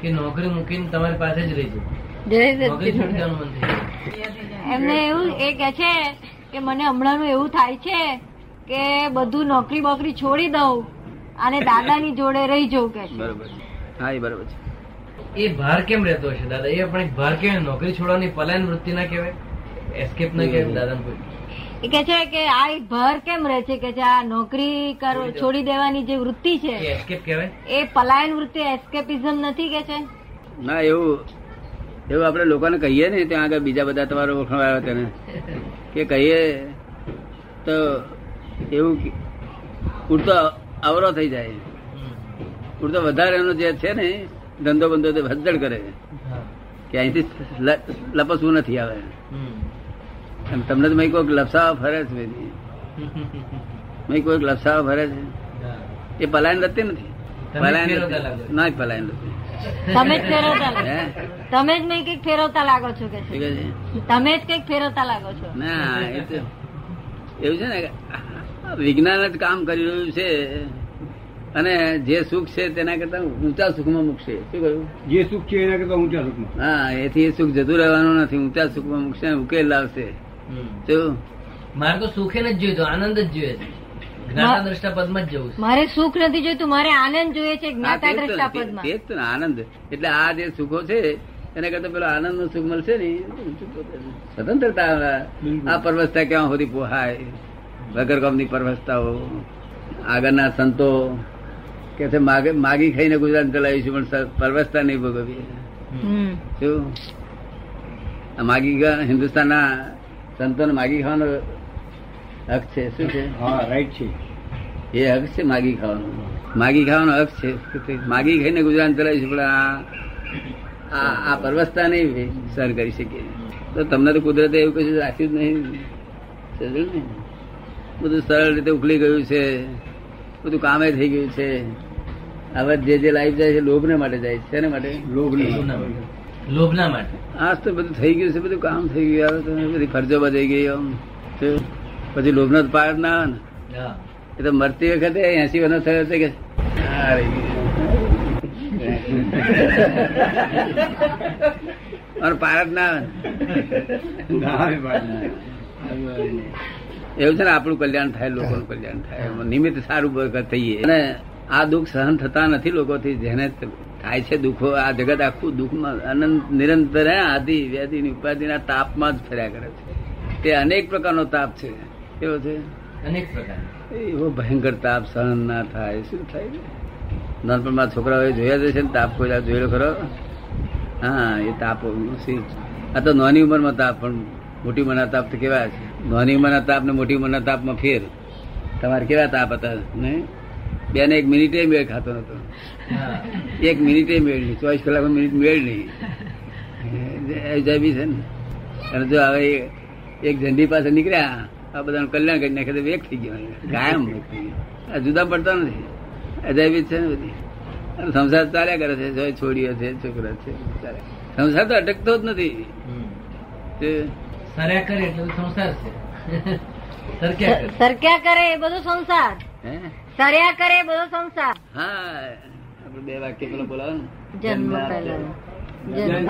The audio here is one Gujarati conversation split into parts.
કે નોકરી મૂકીને તમારી પાસે જ રહી જાય જય નોકરી સચિદાનંદ. છોડી દેવાનું મન થઈ જાય. એમને એવું એ કે છે કે મને હમણાંનું એવું થાય છે કે બધું નોકરી બોકરી છોડી દઉં અને દાદાની જોડે રહી જવું કે બરોબર હા એ બરોબર છે. એ ભાર કેમ રહેતો હશે દાદા? એ પણ ભાર કેવાય નોકરી છોડવાની પલાયન વૃત્તિ ના કહેવાય? એસ્કેપ ના કહેવાય દાદા કોઈ. એ કે છે કે આ એક ભર કેમ રહે છે? કે જે આ નોકરી કરો છોડી દેવાની જે વૃત્તિ છે એ એસ્કેપ કહેવાય? એ પલાયન વૃત્તિ એસ્કેપિઝમ નથી કે છે? ના એવું એવું આપણે લોકોને કહીએ ને ત્યાં આગળ બીજા બધા તમારો ઓળખવા આવ્યો તેને કે કહીએ તો એવું પૂરતો અવરો થઈ જાય. પૂરતો વધારે એનો જે છે ને ધંધો બંધો તે ભદ્દડ કરે. કે અહીંથી લપસવું નથી આવે. અને તમને તો મેં કોઈક લપસાવા ફરે છે. મેં કોઈક લપસાવા ફરે છે. એ પલાયન રતી નથી. પલાયન. ના પલાયન રતી તમે જ ફેરવતા તમે જ મેં કંઈક ફેરવતા લાગો છો કે તમે જ કંઈક ફેરવતા લાગો છો. ના એ તો એવું છે ને વિજ્ઞાન જ કામ કરી રહ્યું છે. અને જે સુખ છે તેના કરતા ઊંચા સુખમાં મૂકશે. શું કહ્યું? જે સુખ છે એના કરતા ઊંચા સુખમાં. હા એથી એ સુખ જતું રહેવાનું નથી. ઊંચા સુખમાં મૂકશે ઉકેલ લાવશે. શું મારે તો સુખે જ જોઈએ આનંદ જ જોઈએ. છે જ્ઞાતા દ્રષ્ટા પદમાં જ જવું મારે સુખ નથી જોઈતું મારે આનંદ જોઈએ છે જ્ઞાતા ને, દ્રષ્ટા પદમાં. તે જ તો ને, આનંદ. એટલે આ જે સુખો છે એના કરતા પેલો આનંદનું સુખ મળશે ને. સ્વતંત્રતા આ પરવસ્તા ક્યાં સુધી પોહાય? વગર ગામની પરવસ્તાઓ આગળના સંતો કે છે માગે માગી ખાઈને ગુજરાત ચલાવીશું પણ પરવસ્તા નહીં ભોગવીએ. શું? આ માગી હિન્દુસ્તાન હિન્દુસ્તાનના સંતોને માગી ખાવાનો હક છે શું છે? હા રાઈટ છે. એ હક છે માગી ખાવાનો. માગી ખાવાનો હક છે. માગી ખાઈને ગુજરાન ચલાવીશું પણ આ આ પરવસતા નહીં સર કરી શકીએ. તો તમને તો કુદરતે એવું કશું રાખ્યું જ નહીં. ને? બધું સરળ રીતે ઉકલી ગયું છે. બધું કામે થઈ ગયું છે. હવે જે જે લાઈફ જાય છે લોભને માટે જાય છે. શેને માટે? લોભ લોભના. લોભના માટે. આજ તો બધું થઈ ગયું છે બધું કામ થઈ ગયું હવે બધી ફરજો બજાઈ ગઈ આમ પછી લોભનો તો પાર ના આવે ને. એ તો મરતી વખતે એસી વર્ષ થયો છે કે ગયું. પાર જ ના આવે આવે. એવું છે ને આપણું કલ્યાણ થાય લોકોનું કલ્યાણ થાય. નિમિત્ત સારું થઈએ. અને આ દુઃખ સહન થતા નથી લોકોથી જેને થાય છે દુઃખો આ જગત આખું દુઃખમાં અનંત નિરંતર આદિ વ્યાધિ ઉપાધિના તાપમાં જ ફર્યા કરે છે. તે અનેક પ્રકારનો તાપ છે. કેવો છે? અનેક પ્રકાર એવો ભયંકર તાપ સહન ના થાય. શું થાય નાનપણમાં છોકરાઓએ જોયા જ છે ને તાપ કોઈ જોયેલો ખરો. હા એ તાપ આ તો નાની ઉંમરમાં તાપ પણ મોટી ઉંમરના તાપ તો કેવા છે? નાની ઉંમરના તાપ ને મોટી ઉંમરના તાપમાં ફેર. તમારે કેવા તાપ હતા? નહીં? બેને એક મિનિટે મેળ ખાતો નતો. એક મિનિટે મેળ નહીં ચોવીસ કલાકમાં મિનિટ મેળ નહીં. અજાબી છે ને. અને જો હવે એક ઝંડી પાસે નીકળ્યા આ બધાનું કલ્યાણ કરી નાખે તો એક થઈ ગયો કાયમ વેગ થઈ ગયો. આ જુદા પડતા નથી. અજાબી છે ને બધી. સંસાર ચાલ્યા કરે છે છોડીઓ છે છોકરા છે. સંસાર તો અટકતો જ નથી. હમ. કરે એટલે સંસાર છે. સરક્યા કરે એ બધું સંસાર. હે? સર્યા કરે બધો સંસાર. હા આપણે બે વાક્ય પેલો બોલાવો ને. જન્મ પહેલા. જન્મ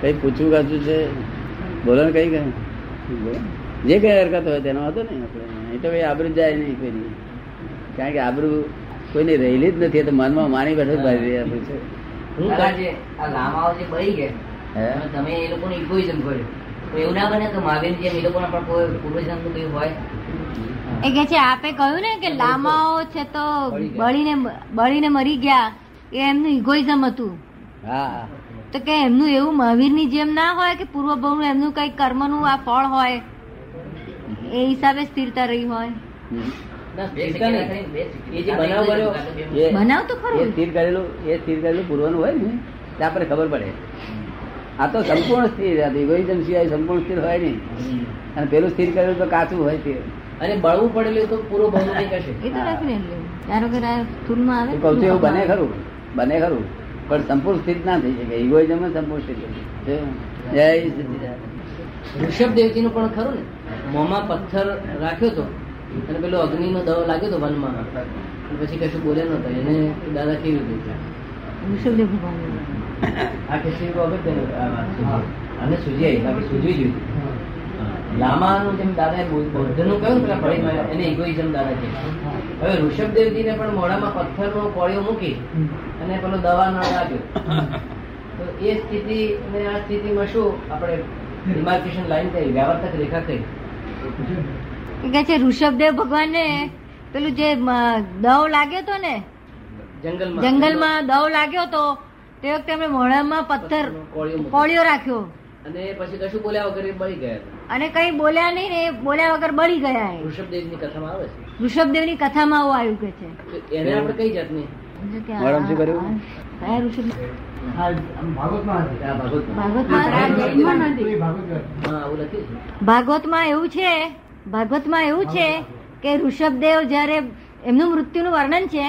કઈ પૂછવું કાચું છે? બોલો ને કઈ કઈ જે કઈ હરકત હોય તેનો હતો ને આપણે. એ તો ભાઈ આબરૂ જાય નહીં કોઈ કારણ કે આબરૂ કોઈને રહેલી જ નથી તો મનમાં માની બેઠો ભાઈ રહી છે. તમે એ લોકોનું ઇગોઇઝમ કર્યું. એવું ના બને કે મહાવીર જેમ એ લોકોના પણ કોઈ પૂર્વજન્મનું કઈ હોય? એ કે છે આપે કહ્યું ને કે લામાઓ છે તો બળીને બળીને મરી ગયા એ એમનું ઇગોઇઝમ હતું. હા. તો કે એમનું એવું મહાવીરની જેમ ના હોય કે પૂર્વ ભાવનું એમનું કઈ કર્મનું આ ફળ હોય એ હિસાબે સ્થિરતા રહી હોય. ખરી, એ સ્થિર કરેલું એ સ્થિર કરેલું પૂર્વનું હોય ને તે આપણે ખબર પડે. આ તો સંપૂર્ણ સ્થિર ઇગોઇઝમ સિવાય સંપૂર્ણ સ્થિર હોય નહીં. અને પેલું સ્થિર કરેલું તો કાચું હોય તે. અને બળવું પડેલું તો પૂરો ભાવ નહીં કરશે. એ તો ડેફિનેટલી ધારો કે આ આવે કહું છું એવું બને ખરું. બને ખરું. પણ સંપૂર્ણ સ્થિર ના થઈ શકે. ઇગોઇઝમ સંપૂર્ણ સ્થિર. જય ઋષભ દેવજી નું પણ ખરું ને મોંમાં પથ્થર રાખ્યો તો અને પેલો અગ્નિ નો દવ લાગ્યો તો વનમાં. પછી કશું બોલ્યા નતો એને દાદા કેવી રીતે આ કેસરી વગર. અને સૂજી આવી બાકી સૂજવી જોઈએ લામાનું જેમ દાદાએ બૌદ્ધનું કહ્યું ને પેલા ફળીમાં એને ઇગોઇઝમ દાદા છે હવે ઋષભદેવજીને પણ મોઢામાં પથ્થરનો કોળિયો મૂકી અને પેલો દવા ન લાગ્યો તો એ સ્થિતિ અને આ સ્થિતિમાં શું? આપણે ડિમાર્કેશન લાઈન થઈ વ્યાવર્તક રેખા કઈ કહે છે ઋષભદેવ ભગવાનને પેલું જે દવ લાગ્યો તો ને? જંગલમાં. જંગલમાં દવ લાગ્યો તો તે વખતે એમણે મોઢામાં પથ્થર કોળિયો રાખ્યો. અને પછી કશું બોલ્યા વગર બળી ગયા અને કઈ બોલ્યા નહીં ને બોલ્યા વગર બળી ગયા ઋષભદેવની કથામાં આવે ઋષભદેવની કથામાં આવું આવ્યું કે છે. એને આપણે કઈ જાતની? કે આ- શું કર્યું? કયા ઋષભ આ ભાગવતમાં. ભાગવતમાં. હા, આવું લખ્યું છે. ભાગવતમાં એવું છે ભાગવતમાં એવું છે કે ઋષભદેવ જ્યારે એમનું મૃત્યુનું વર્ણન છે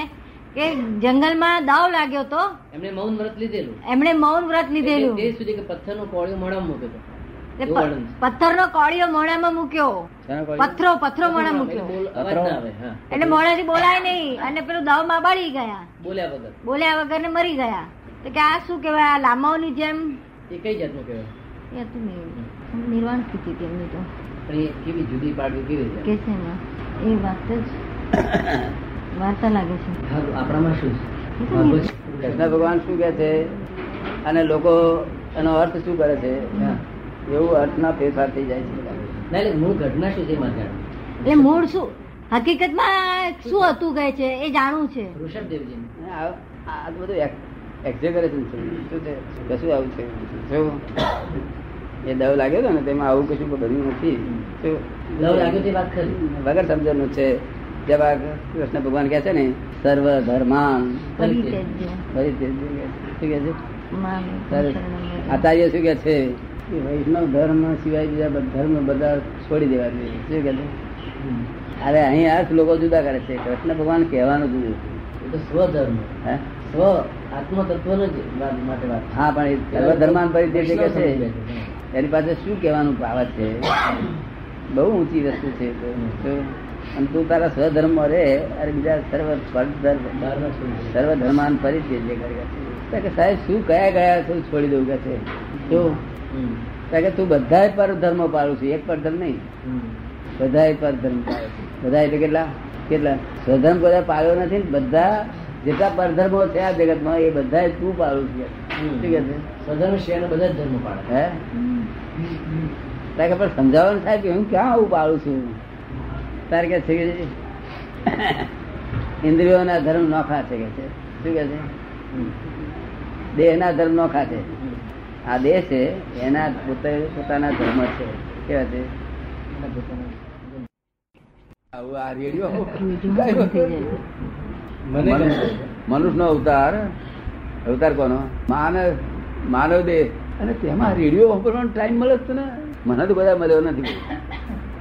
કે જંગલમાં દાવ લાગ્યો તો એમને મૌન વ્રત લીધેલું. એમણે મૌન વ્રત લીધેલું. એ સુધી કે પથ્થરનો કોળિયો મોઢામાં મૂક્યો હતો. પથ્થરનો કોળિયો મોઢામાં મૂક્યો. પથ્થરો પથ્થરો મોડા મૂક્યો. ના એટલે મોઢાથી બોલાય નહીં. અને પેલું દાવમાં બાળી ગયા. બોલ્યા વગર. બોલ્યા વગર ને મરી ગયા. તો કે આ શું કહેવાય? આ લામાઓની જેમ? એ કઈ જાતનું કહેવાય? એ હતું નિર્વાણ સ્થિતિ તેમની તો. પણ એ કેવી જુદી પાડવી કેવી કે છે એ વાત જ વાર્તા લાગે છે. આપણામાં શું કૃષ્ણ ભગવાન શું કે છે? અને લોકો એનો અર્થ શું કરે છે. એવું અર્થના ફેરફાર થઈ જાય છે. એટલે મૂળ ઘટના શું છે જાણવું. એટલે મૂળ શું? હકીકતમાં શું હતું કહે છે? એ જાણવું છે. ઋષભદેવજી આ બધું એક્ઝેગરેશન છે. શું છે? કશું આવું છે? શું એ દવ લાગ્યો હતો ને તેમાં આવું કશું બન્યું નથી. શું લવ લાગ્યો તે વાત ખરી. વગર સમજણનું છે. આ કૃષ્ણ ભગવાન કહે છે ને સર્વ ધર્માન કે છે. કે છે? આચાર્ય શું કે છે? વૈષ્ણવ ધર્મ સિવાય બીજા ધર્મ બધા છોડી દેવા જોઈએ. શું કે છે? અરે અહીં અર્થ લોકો જુદા કરે છે. કૃષ્ણ ભગવાન કહેવાનું જુદું. એ તો સ્વધર્મ. હે? સ્વ આત્મતત્વનો જ વાત માટે વાત. હા પણ સર્વ ધર્માન પરિચય કે છે. એની પાસે શું કહેવાનું બાબત છે? બહુ ઊંચી વસ્તુ છે. અને તું તારા સ્વધર્મ રે અરે બીજા સર્વ શું? સર્વ ધર્માન પરિચય જે તો કે સાહેબ શું કયા ગયા છો છોડી દઉં કે છે? શું. કે તું બધા પર ધર્મ પાડું છું. એક પર ધર્મ નહીં. બધા પર ધર્મ પાડું છું. બધા એટલે કેટલા? કેટલા? સ્વધર્મ બધા પાડ્યો નથી બધા જેટલા પરધર્મો છે આ જગતમાં એ બધા તું પાડું છું. શું કે છે સ્વધર્મ છે બધા ધર્મ પાડે. હે? તારે કે પણ સમજાવવાનું સાહેબ હું ક્યાં આવું પાડું છું? તારે કે છે કે ઇન્દ્રિયોના ધર્મ નોખા છે કે છે? શું કે છે? દેહના ધર્મ નોખા છે. આ દેહ છે એના પોતે પોતાના ધર્મ છે. કેવા છે? મનુષ્ય નો અવતાર અવતાર કોનો? માનવ માનવ દેહ. અને તેમાં રેડિયો વાપરવાનો ટાઈમ મળે જ ને. મને તો બધા મળ્યો નથી.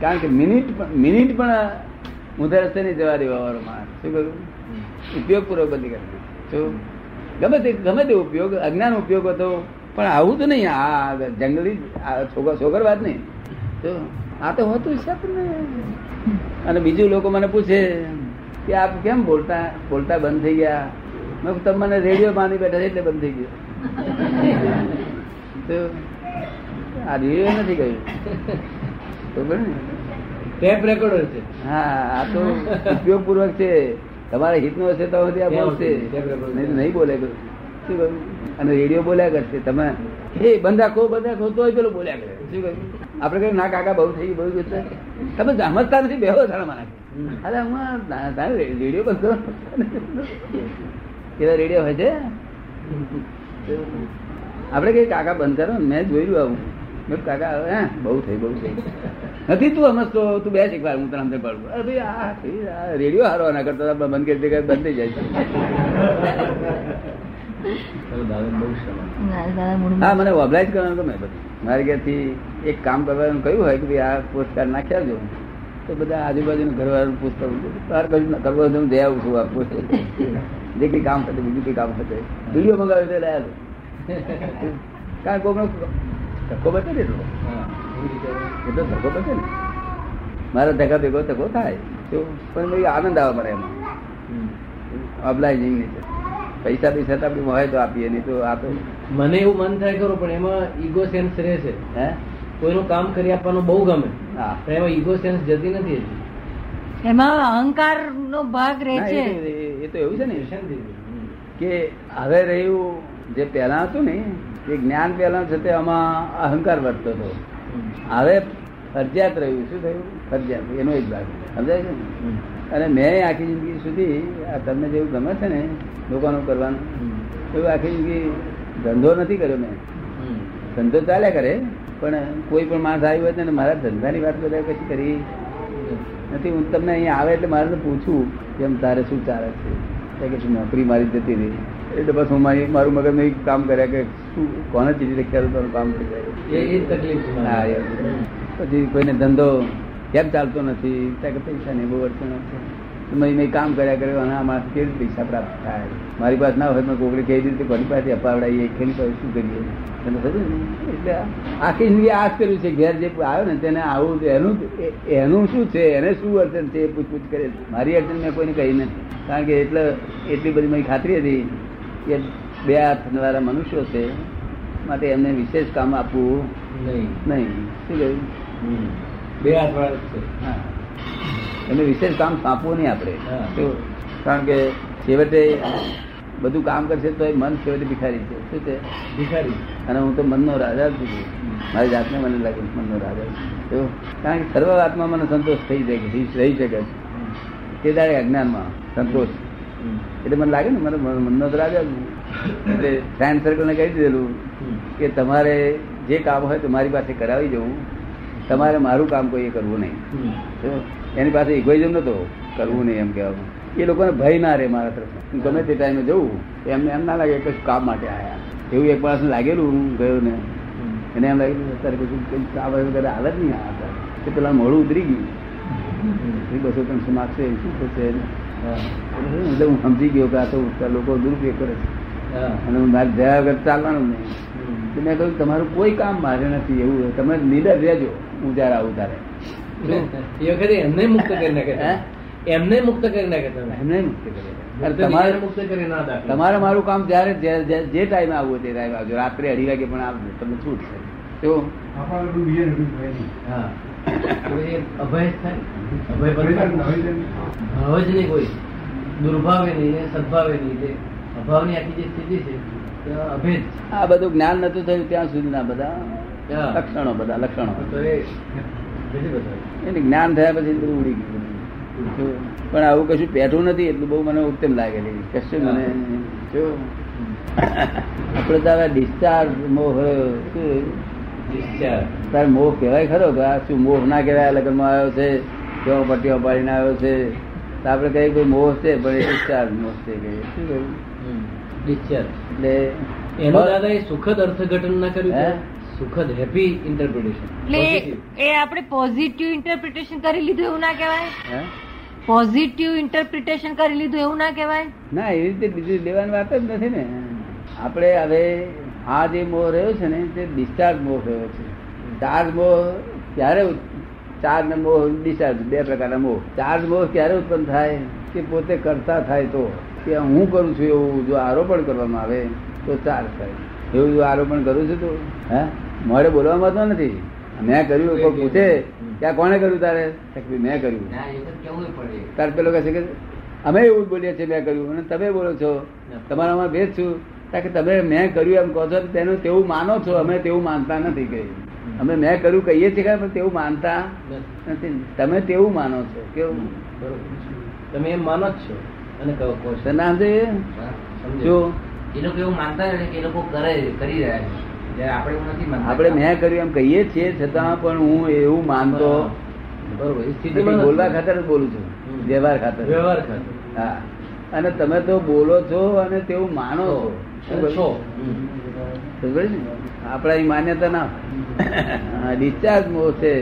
કારણ કે મિનિટ મિનિટ પણ ઊંધા રસ્તે નહીં જવા દેવા વાળો શું કહ્યું ઉપયોગ પૂર્વક બધી કરતી શું? ગમે તે ગમે તે ઉપયોગ, અજ્ઞાન ઉપયોગ હતો, પણ આવું તો નહીં. આ જંગલી છોકર વાત નહીં. તો આ તો હોતું છે ને અને બીજું લોકો મને પૂછે કે આપ કેમ બોલતા બોલતા બંધ થઈ ગયા? મેં તમને તમે મને રેડિયો માની બેઠા એટલે બંધ થઈ ગયો. આ રેડિયો નથી ગયું બરોબર ને? ટેપ રેકોર્ડર છે. હા આ તો છે. તમારા હિતનો હશે તો આ બોલશે. નહીં બોલે શું કહ્યું? અને રેડિયો બોલ્યા કરશે. તમે એ બંધા ખો બંધા ખો તોય પેલો બોલ્યા કરે. શું કહ્યું? આપણે કહ્યું ના કાકા બહુ થઈ ગયું બહુ થયું." તમે સમજતા નથી બેહો સારા મારા અરે હું રેડિયો બંધ કરો. રેડિયો હોય છે? આપણે કઈ કાકા બંધ કરો. ને મેં જોયું આવું. મેં કાકા હવે હે બહુ થઈ બહુ થઈ. નથી તું સમજતો તું બે એક વાર હું તને અંદર પડું. અરે ભાઈ આ થઈ, રેડિયો હારો ના કરતા બંધ કરી દે બંધ થઈ જાય હા મને ઓબ્લાઇઝ કરવાનું ગમે બધું. મારે ઘેરથી એક કામ કરવાનું કહ્યું હોય કે ભાઈ આ પોસ્ટકાર્ડ નાખ્યા જો. તો બધા આજુબાજુનું ઘરવાળાનું પુસ્તક હોય, તારે કશું ના કરવું હોય તો હું જઈ આવું છું આ પુસ્તક જે કઈ કામ થતું બીજું કઈ કામ થતું વીડિયો મંગાવ્યો તો લાયેલો કારણ કોકનો ધક્કો બચે ને એટલો એટલો ધક્કો બચે ને. મારા ધક્કા ભેગો ધક્કો થાય તો પણ ભાઈ આનંદ આવે મને એમાં. ઓબ્લાઇઝિંગ નહીં પૈસા પૈસા તો આપણી હોય તો આપીએ નહીં તો આપે મને એવું મન થાય ખરું પણ એમાં ઈગો સેન્સ રહે છે. હે? કોઈનું કામ કરી આપવાનું બહુ ગમે. હા. એમાં ઈગો સેન્સ જતી નથી. એમાં અહંકાર નો ભાગ રહે છે. એ તો- એવું છે ને. કે હવે રહ્યું જે પહેલા હતું ને, એ જ્ઞાન પહેલા છે તે આમાં અહંકાર વધતો હતો. હવે ફરજિયાત રહ્યું. શું થયું? ફરજિયાત. એનો એક ભાગ. સમજાય છે અને મેં આખી જિંદગી સુધી આ તમને જેવું ગમે છે ને, લોકોનું કરવાનું, એવું આખી જિંદગી ધંધો નથી કર્યો મેં. ધંધો ચાલ્યા કરે, પણ કોઈ પણ માણસ આવ્યું હોય ને મારા ધંધાની વાત બધા કશી કરી. નથી, હું તમને અહીંયા આવે એટલે મારે પૂછું કે એમ તારે શું ચાલે છે? કે શું નોકરી મારી જતી રહી. એટલે બસ હું મારી મારું મગજ નહીં કામ કર્યા કે શું કોને ચીજી તારું કામ થઈ જાય. એ તકલીફ હા. પછી કોઈને ધંધો કેમ ચાલતો નથી. ત્યાં કે પૈસા નહીં બહુ અડચણ છે. મેં મેં કામ કર્યા કર્યો અને આમાં કેવી પૈસા પ્રાપ્ત થાય? મારી પાસે ના હોય મેં કોકડી કેવી રીતે કોની પાસે અપાવડાવીએ ખેલી પાસે શું કરીએ? તમે ને? એટલે આખી જિંદગી આ જ કર્યું છે. ઘેર જે આવ્યો ને તેને આવું એનું એનું શું છે? એને શું અડચણ છે? એ પૂછપૂછ કરે મારી અડચણ મેં કોઈને કહી નથી. કારણ કે એટલે એટલી બધી મારી ખાતરી હતી. કે બે હાથ વાળા મનુષ્યો છે માટે એમને વિશેષ કામ આપવું નહીં. નહીં. શું કહ્યું? બે હાથ વાળા છે. હા. એમને વિશેષ કામ સોંપવું નહીં આપણે. કારણ કે છેવટે બધું કામ કરશે તો એ મન છેવટે ભિખારી છે. શું છે? ભિખારી. અને હું તો મનનો રાજા છું. મારી જાતને મને લાગે મનનો રાજા. તો કારણ કે સર્વ આત્મા મને સંતોષ થઈ જાય રહી રહી શકે તે દાડે અજ્ઞાનમાં સંતોષ. એટલે મને લાગે ને મને મન- મનનો તો છું. એટલે સાયન્સ સર્કલને કહી દીધેલું કે તમારે જે કામ હોય તો મારી પાસે કરાવી જવું તમારે મારું કામ કોઈએ કરવું નહીં. એની પાસે ઇગોઇઝમ નતો. કરવું નહીં એમ કહેવાનું. એ લોકોને ભય ના રહે મારા તરફ હું ગમે તે ટાઈમે જવું એમને એમ ના લાગે કશું કામ માટે આવ્યા એવું એક માણસ લાગેલું હું ગયો ને. એને એમ લાગેલું અત્યારે કશું આ વગર હાલ જ નહીં આ તે પેલા મોડું ઉતરી ગયું. બસો ત્રણસો માગશે શું થશે. એટલે હું સમજી ગયો કે આ તો લોકો દુરુપયોગ કરે છે. અને હું મારે જયા વગર ચાલવાનું નહીં. તો મેં કહ્યું તમારું કોઈ કામ મારે નથી એવું હોય. તમે નીડર રહેજો હું જયારે આવું ત્યારે એ વખતે એમને મુક્ત કરી નાખે હે? એમને મુક્ત કરી નાખે તમે? એમને મુક્ત કરે તમારે તમારે મુક્ત કરી ના તમારે મારું કામ જ્યારે જે- ટાઈમ આવવું તે ટાઈમે આવજો. રાત્રે અઢી વાગે પણ આવજો. તમને છૂટ છે તો. હા. અભય થાય? અભય ભાવ જ નહીં કોઈ. દુર્ભાવે નહીં સદભાવે નહીં. અભાવની આખી જે સ્થિતિ છે અભેદ. આ બધું જ્ઞાન નતું થયું ત્યાં સુધીના બધા. લક્ષણો બધા લક્ષણો. એને જ્ઞાન થયા પછી બધું ઉડી ગયું. પણ આવું કશું પેઠું નથી એટલું બહુ મને ઉત્તમ લાગેલી. કશું મને જો. આપણે તો હવે ડિસ્ચાર્જ મોહ શું. તારે મોહ કહેવાય ખરો કે આ શું મોહ ના કહેવાય? લગ્નમાં આવ્યો છે કેવો પટ્ટીઓ પાડીને આવ્યો છે? તો આપણે કહીએ કોઈ મોહ છે? પણ એ ડિસ્ચાર્જ મોહ છે કે શું કહ્યું. એટલે એનો દાદા એ સુખદ અર્થઘટન ના કર્યું હે? સુખદ હેપી ઇન્ટરપ્રિટેશન એટલે એ આપણે પોઝિટિવ ઇન્ટરપ્રિટેશન કરી લીધું એવું ના કહેવાય? હે? પોઝિટિવ ઇન્ટરપ્રિટેશન કરી લીધું એવું ના કહેવાય? ના એવી રીતે બીજું લેવાની વાત જ નથી ને. આપણે હવે આ જે મોહ રહ્યો છે ને તે ડિસ્ચાર્જ મોહ રહ્યો છે. ચાર્જ મોહ ક્યારે ચાર્જ ને મોહ ડિસ્ચાર્જ બે પ્રકારના મોહ. ચાર્જ મોહ ક્યારે ઉત્પન્ન થાય? કે પોતે કરતા થાય તો? કે હું કરું છું એવું જો આરોપણ કરવામાં આવે તો ચાર્જ થાય. એવું જો આરોપણ કરું છું તો? હે? મારે બોલવામાં તો નથી. મેં કર્યું કોઈ પૂછે કે આ કોણે કર્યું તારે? મેં કર્યું. ના એ તો કેવું પડે. તાર પેલો કહે છે કે અમે એવું બોલીએ છીએ મેં કર્યું. અને તમે બોલો છો. તમારામાં ભેદ છું કે તમે મેં કર્યું એમ કહો છો તેનું તેવું માનો છો અમે તેવું માનતા નથી કઈ અમે મેં કર્યું કહીએ છીએ પણ તેવું માનતા નથી. તમે તેવું માનો છો કેવું? તમે એમ માનો જ છો. અને કહો સમજો. જો. એ લોકો એવું માનતા નથી કે એ લોકો કરે કરી રહ્યા છે. આપણે મેં કર્યું એમ કહીએ છીએ છતાં પણ હું એવું માનતો બોલવા ખાતર બોલું છું. વ્યવહાર ખાતર. વ્યવહાર ખાતર. હા. અને તમે તો બોલો છો અને તેવું માનો છો. અહીં માન્યતા ના ડિસ્ચાર્જ મોહ છે.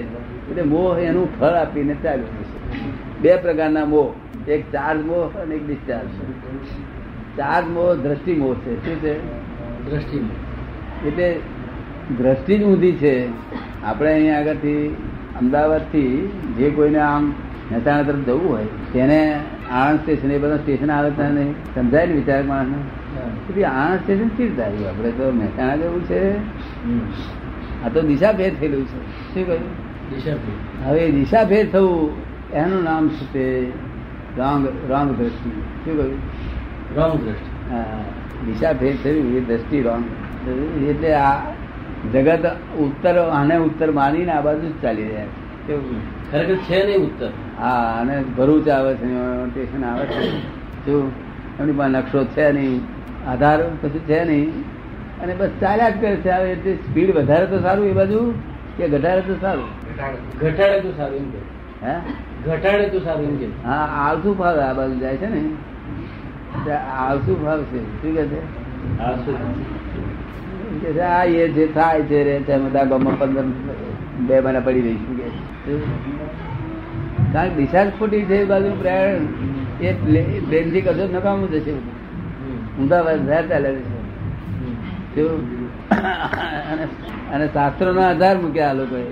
એટલે મોહ એનું ફળ આપીને ચાલુ બે પ્રકારના મોહ. એક ચાર્જ મોહ અને એક ડિસ્ચાર્જ ચાર્જ મોહ દ્રષ્ટિ મોહ છે. શું છે? દ્રષ્ટિ એટલે દ્રષ્ટિ જ ઊંધી છે. આપણે અહીંયા આગળથી અમદાવાદથી જે કોઈને આમ મહેસાણા તરફ જવું હોય તેને આણંદ સ્ટેશન એ બધા સ્ટેશન આવે ત્યાં નહીં સમજાય ને વિચાર માણસને. કે આણંદ સ્ટેશન સ્થિર થાય આપણે તો મહેસાણા જવું છે. આ તો દિશા ફેર થયેલું છે. શું કહ્યું? દિશાભેદ હવે એ દિશા ફેર થવું એનું નામ છે? તે રોંગ રોંગ દ્રષ્ટિ શું કહ્યું? રોંગ દ્રષ્ટિ હા, દિશા ફેર થયું એ દ્રષ્ટિ રોંગ. એટલે આ જગત ઉત્તર આને ઉત્તર માનીને આ બાજુ જ ચાલી રહ્યા છે? ખરેખર છે નહીં ઉત્તર? હા અને ભરૂચ આવે છે સ્ટેશન આવે છે. જો એમની પાસે નકશો છે નહીં. આધાર કશું છે નહીં. અને બસ ચાલ્યા જ કરે છે. હવે એટલે સ્પીડ વધારે તો સારું એ બાજુ કે ઘટાડે તો સારું? ઘટાડે તો સારું એમ કે. હે? ઘટાડે તો સારું એમ કે. હા આળસુ ભાવ આ બાજુ જાય છે ને. આળસુ ભાવ છે. શું કે છે? છે, આ એ જે થાય છે રે તે બધા ગામમાં પંદર બે મહિના પડી રહીશું કે છે. કારણ દિશા જ ખોટી છે એ બાજુ પ્રયાણ? એ પ્લેન કશું નકામું જશે બધું. ઊંધા વધારે ચાલે છે. અને શાસ્ત્રો નો આધાર મૂક્યા આ લોકોએ.